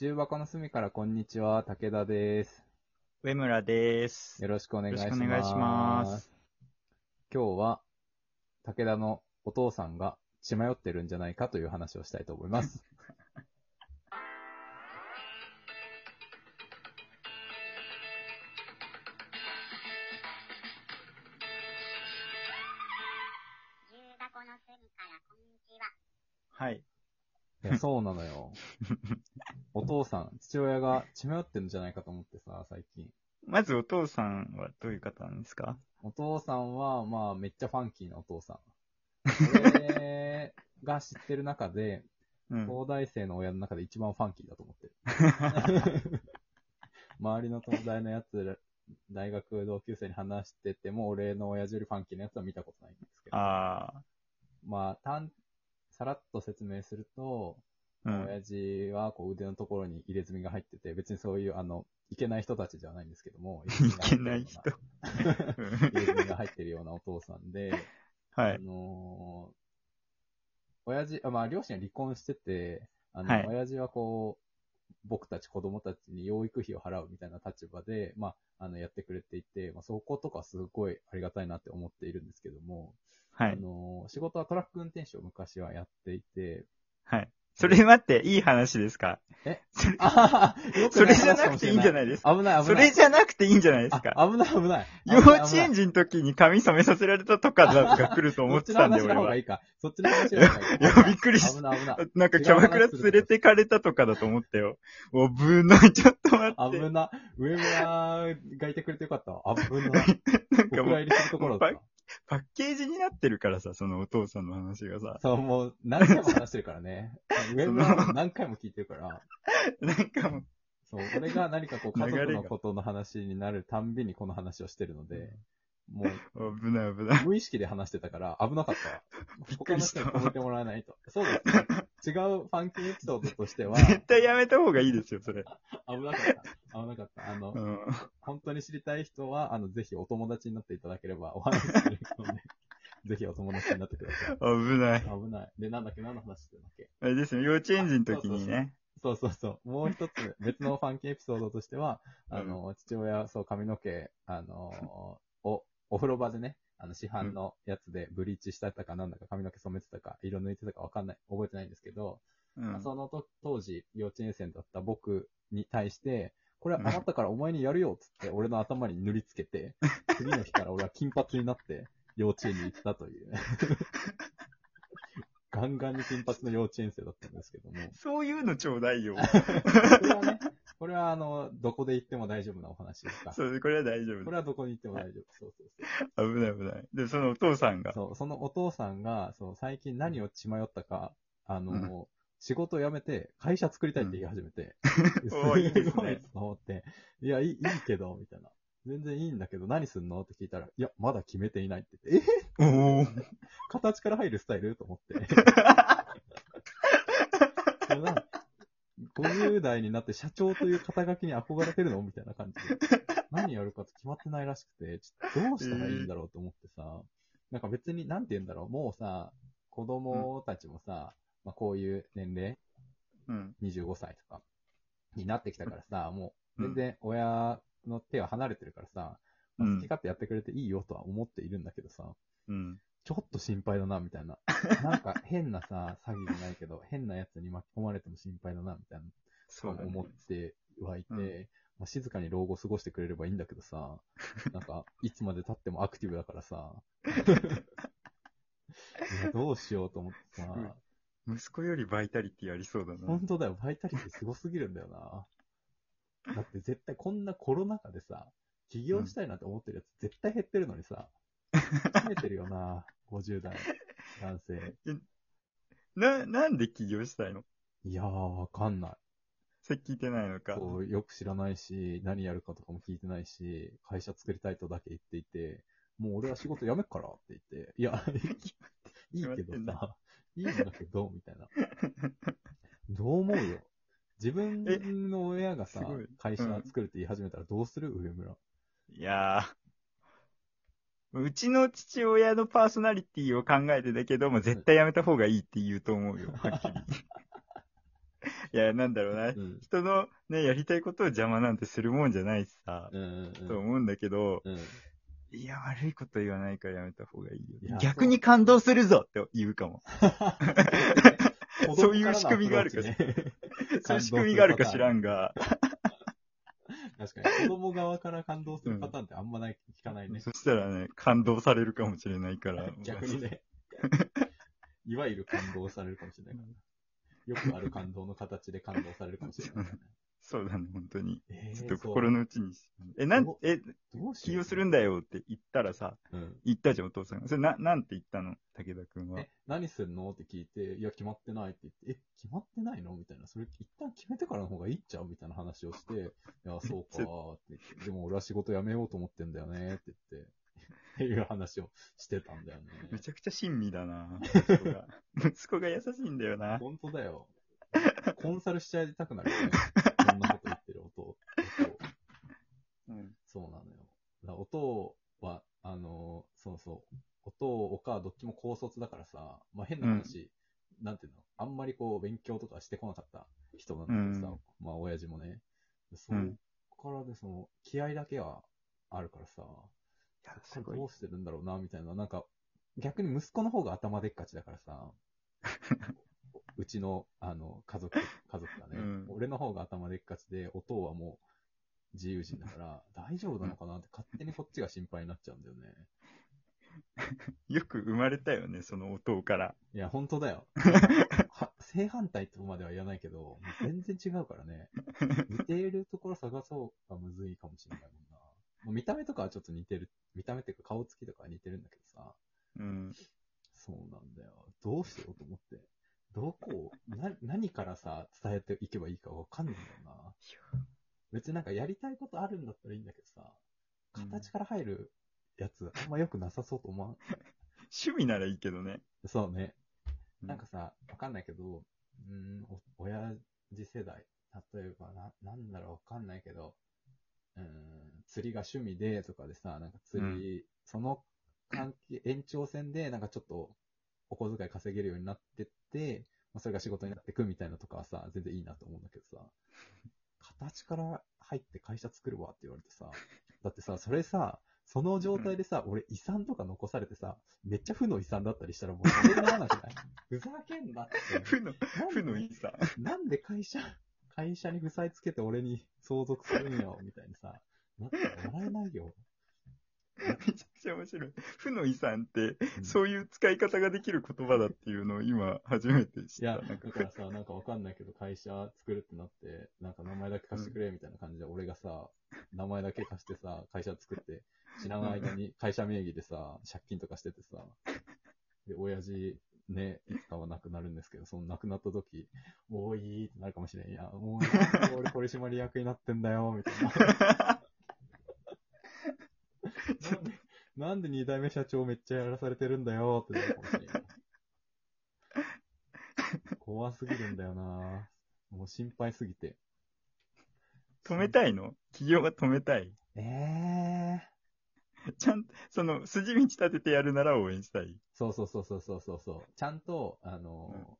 重箱の隅からこんにちは、武田です。上村です。よろしくお願いします。よろしくお願いします今日は、武田のお父さんが血迷ってるんじゃないかという話をしたいと思います。重箱の隅からこんにちは。はい。いや、そうなのよ。お父さん、父親が血迷ってるんじゃないかと思ってさ、最近。まずお父さんはどういう方なんですか？お父さんは、まあ、めっちゃファンキーなお父さん。俺が知ってる中で、うん。東大生の親の中で一番ファンキーだと思ってる。周りの東大のやつら、大学同級生に話してても、俺の親父よりファンキーなやつは見たことないんですけど。あまあ、たん、さらっと説明すると、あ。うん。親父はこう腕のところに入れ墨が入ってて、別にそういう、あの、いけない人たちじゃないんですけども、いけない人。入れ墨が入ってるようなお父さんで、あはい。のー親父、あまあ、両親は離婚してて、あの、はい親父はこう、僕たち子供たちに養育費を払うみたいな立場で、まあ、あの、やってくれていて、まあ、そことかすごいありがたいなって思っているんですけども、あはい。のー仕事はトラック運転手を昔はやっていて、はい。それ待って、いい話ですか？え？それ、ああ、よくそれじゃなくていいんじゃないですか？危ない危ない。それじゃなくていいんじゃないですか？あ危ない危ない。幼稚園児の時に髪染めさせられたとかだが来ると思ってたんで、俺はそっちの話の方がい。いか。いやびっくりした危ない危ない。なんかキャバクラ連れてかれたとかだと思ったよ。おぶない、ちょっと待って。危な。上村がいてくれてよかったわ。危な。なんかもうパッケージになってるからさ、そのお父さんの話がさ。そう、もう何回も話してるからね。上村も何回も聞いてるから。なんかもう、そう、俺が何かこう家族のことの話になるたんびにこの話をしてるので、もう危ない危ない。無意識で話してたから危なかったわ。他の人に止めてもらわないと。そうです。違うファンキーエピソードとしては、絶対やめた方がいいですよ、それ。危なかった。危なかった。あの、うん。本当に知りたい人は、あの、ぜひお友達になっていただければお話しするので、ぜひお友達になってください。危ない。危ない。で、なんだっけ？何の話してるんだっけ？あれですね、幼稚園児の時にね。そうそうそう。もう一つ、別のファンキーエピソードとしては、あの、父親、そう、髪の毛、あの、風呂場でね、あの、市販のやつでブリーチしたかなんだか髪の毛染めてたか、色抜いてたかわかんない、覚えてないんですけど、うん。そのと当時、幼稚園生だった僕に対して、これうん余ったからお前にやるよっつって、俺の頭に塗りつけて、次の日から俺は金髪になって、幼稚園に行ったというね。ガンガンに金髪の幼稚園生だったんですけども。そういうのちょうだいよ。これはね、これはあの、どこで行っても大丈夫なお話ですか？そう、これは大丈夫これはどこに行っても大丈夫。そうそうそう。危ない危ない。で、そのお父さんが。そう、そのお父さんが、そう、最近何を血迷ったか、あの、仕事を辞めて、会社作りたいって言い始めて、おーいいですねいと思って、いや、いい、いいけど、みたいな。全然いいんだけど、何すんの？って聞いたら、いや、まだ決めていないって言って、え？おお。形から入るスタイル？と思って。そうな50代になって社長という肩書きに憧れてるの？みたいな感じで。何やるかって決まってないらしくて、ちょっとどうしたらいいんだろうと思ってさ、なんか別に、なんて言うんだろう、もうさ、子供たちもさ、まあこういう年齢、うん。25歳とか、になってきたからさ、もう全然親の手は離れてるからさ、ま好き勝手やってくれていいよとは思っているんだけどさ、うん。ちょっと心配だな、みたいな。なんか変なさ、詐欺じゃないけど、変なやつに巻き込まれても心配だな、みたいなそうだね思ってはいて、うんまあ、静かに老後過ごしてくれればいいんだけどさ、なんか、いつまで経ってもアクティブだからさ、いやどうしようと思ってさ、息子よりバイタリティありそうだな。本当だよ、バイタリティすごすぎるんだよな。だって絶対こんなコロナ禍でさ、起業したいなって思ってるやつ絶対減ってるのにさ、増えてるよな、50代男性。な、なんで起業したいの？いやー、わかんない。それ聞いてないのか。そう、よく知らないし、何やるかとかも聞いてないし、会社作りたいとだけ言っていて、もう俺は仕事辞めっからって言って、いや、いいけどさ、いいんだけど、みたいな。どう思うよ。自分の親がさ会社作るって言い始めたらどうする？上村。いやー。うちの父親のパーソナリティを考えてたけども、絶対やめた方がいいって言うと思うよ、はっきり。いや、なんだろうな。うん。人のね、やりたいことを邪魔なんてするもんじゃないしさ、うんうんうん。と思うんだけど、うん。いや、悪いこと言わないからやめた方がいいよ。逆に感動するぞって言うかも。そういう仕組みがあるかそういう仕組みがあるか知らんが、確かに、子供側から感動するパターンってあんまない、聞かないね。そしたらね、感動されるかもしれないから。逆にね。いわゆる感動されるかもしれないから。よくある感動の形で感動されるかもしれないからね。そうだね、本当に。えーちょっと心の内に。え、なんど、え、どうし起用するんだよって言ったらさ、うん。言ったじゃん、お父さんが。それな、なんて言ったの？武田くんはえ。、何すんの？って聞いて、いや、決まってないって言って、え、決まってないの？みたいな。それ、一旦決めてからの方がいいっちゃう？みたいな話をして、いや、そうかーって言って、でも俺は仕事辞めようと思ってんだよねって言って、っ ていう話をしてたんだよね。めちゃくちゃ親身だな 息子が。息子が優しいんだよな。本当だよ。コンサルしちゃいたくなるよね。こんなこと言ってる音。音うん。そうなのよ。だから音は、あのーそうそう。音、おか、どっちも高卒だからさ、まあ変な話、なんていうの、あんまりこう勉強とかしてこなかった人なんだけどさ、うんまあ親父もね。そうんこからで、その、気合だけはあるからさ、どうしてるんだろうな、みたいな。なんか、逆に息子の方が頭でっかちだからさ、うちの、あの、家族、家族がね、うん俺の方が頭でっかちで、お父はもう自由人だから、大丈夫なのかなって勝手にこっちが心配になっちゃうんだよね。よく生まれたよね、その音から。いや、本当だよ。は正反対とまでは言わないけど、全然違うからね。似ているところ探そうがむずいかもしれないもんな。もう見た目とかはちょっと似てる。見た目っていうか顔つきとかは似てるんだけどさ。うん。そうなんだよ。どうしようと思って。どこを、な、何からさ、伝えていけばいいかわかんないんだよな。別になんかやりたいことあるんだったらいいんだけどさ、形から入るやつ、あんま良くなさそうと思わん？趣味ならいいけどね。そうね。うなんかさ、わかんないけど、うーん、お親父世代、例えばな、なんだろうわかんないけど、うーん、釣りが趣味でとかでさ、なんか釣り、その関係、延長線で、なんかちょっと、お小遣い稼げるようになってって、まあ、それが仕事になってくみたいなとかはさ、全然いいなと思うんだけどさ、形から入って会社作るわって言われてさ、だってさ、それさ、その状態でさ、俺遺産とか残されてさ、めっちゃ負の遺産だったりしたらもうそれにならなくない？ふざけんなって。負の、負のいいさ。なんで会社、会社に負債つけて俺に相続するんよ、みたいにさ、なったら笑えないよ。めちゃくちゃ面白い。負の遺産って、うんそういう使い方ができる言葉だっていうのを今初めて知った。いや、だからさ、なんかわかんないけど、会社作るってなって、なんか名前だけ貸してくれ、みたいな感じで、俺がさ、名前だけ貸してさ、会社作って、知らない間に会社名義でさ、借金とかしててさ、で、親父、ね、いつかは亡くなるんですけど、その亡くなった時、もういいってなるかもしれん。いや、もう俺取締役になってんだよ、みたいな。なんで、なんで二代目社長めっちゃやらされてるんだよってなるかもしれんよ。怖すぎるんだよなもう心配すぎて。止めたいの？企業が止めたい？ええちゃん、その、筋道立ててやるなら応援したい？そうそうそうそうそうそうそう。ちゃんと、あの、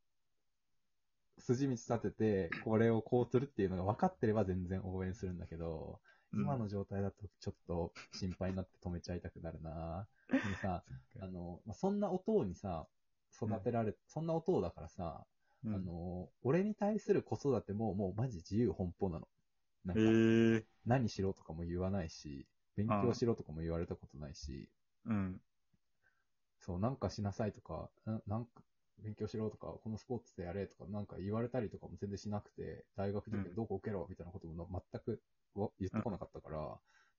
筋道立てて、これをこうするっていうのが分かってれば全然応援するんだけど、うん。今の状態だとちょっと心配になって止めちゃいたくなるな。でもさ、あの、まあそんな音にさ、育てられ、そんな音だからさ、うん。あの、俺に対する子育てももうマジ自由奔放なの。なんえか、ー、何しろとかも言わないし、勉強しろとかも言われたことないし、うん。そう、なんかしなさいとか、ななんか、勉強しろとか、このスポーツでやれとか、なんか言われたりとかも全然しなくて、大学受験どこ受けろみたいなことも全くわ言ってこなかったか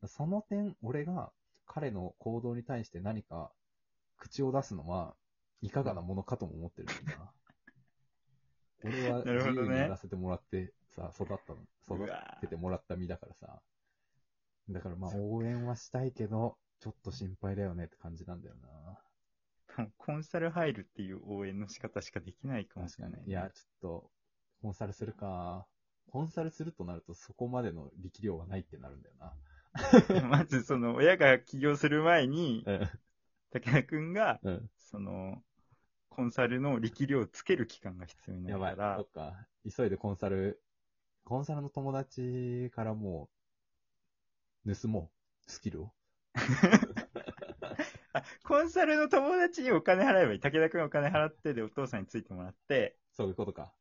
ら、その点、俺が彼の行動に対して何か口を出すのは、いかがなものかとも思ってるんだよな。俺は自由にやらせてもらってさ、育ったの、育ててもらった身だからさ。だからまあ応援はしたいけど、ちょっと心配だよねって感じなんだよな。コンサル入るっていう応援の仕方しかできないかもしれない。確かに。いや、ちょっと、コンサルするか。コンサルするとなるとそこまでの力量はないってなるんだよな。まず、その、親が起業する前に、うん。武田くんが、うん。その、コンサルの力量をつける期間が必要になやばい。るからそっ、か。急いでコンサル、コンサルの友達からもう、盗もう。スキルを。あコンサルの友達にお金払えばいい。武田くんお金払ってでお父さんについてもらって、そういうことか。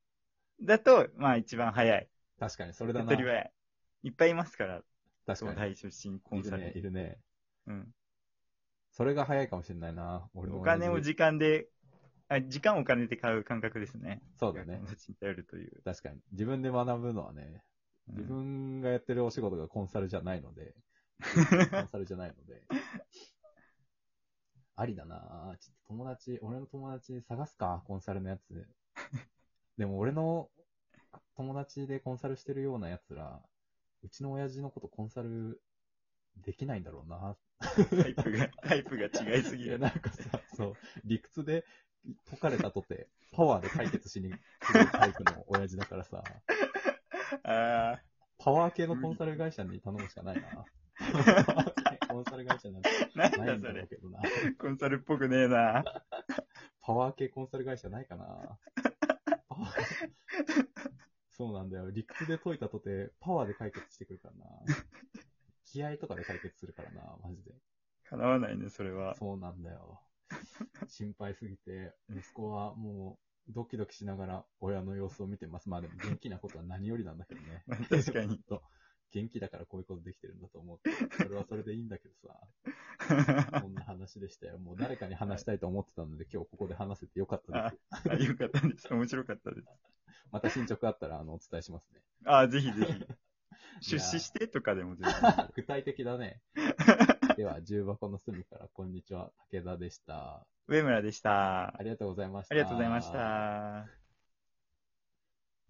だと、まあ一番早い。確かに、それだな。手っ取り早い。いっぱいいますから、確か東大出身コに。いるね、ンサル。いるね。うん。それが早いかもしれないな。俺もお金を時間で、あ、時間をお金で買う感覚ですね。そうだね友。達に頼るという。確かに。自分で学ぶのはね、うん自分がやってるお仕事がコンサルじゃないので、コンサルじゃないので、ありだなちょっと友達、俺の友達探すか、コンサルのやつ。でも俺の友達でコンサルしてるようなやつら、うちの親父のことコンサルできないんだろうな。タイプが、タイプが違いすぎいや、る。なんかさ、そう、理屈で解かれたとて、パワーで解決しに来るタイプの親父だからさ、あパワー系のコンサル会社に頼むしかないな。コンサル会社なんてー、なんないんだだそれ。ろうけどな。コンサルっぽくねえな。パワー系コンサル会社ないかな。パワーそうなんだよ。理屈で解いたとて、パワーで解決してくるからな。気合とかで解決するからな、マジで。叶わないね、それは。そうなんだよ。心配すぎて、息子はもう、ドキドキしながら親の様子を見てます。まあでも元気なことは何よりなんだけどね。確かに。元気だからこういうことできてるんだと思う。それはそれでいいんだけどさ。こんな話でしたよ。もう誰かに話したいと思ってたので、今日ここで話せてよかったです。あ、よかったです。面白かったです。また進捗あったら、あの、お伝えしますね。あ、ぜひぜひ。出資してとかでも全然。具体的だね。では、重箱の隅から、こんにちは、武田でした。上村でした。ありがとうございました。ありがとうございました。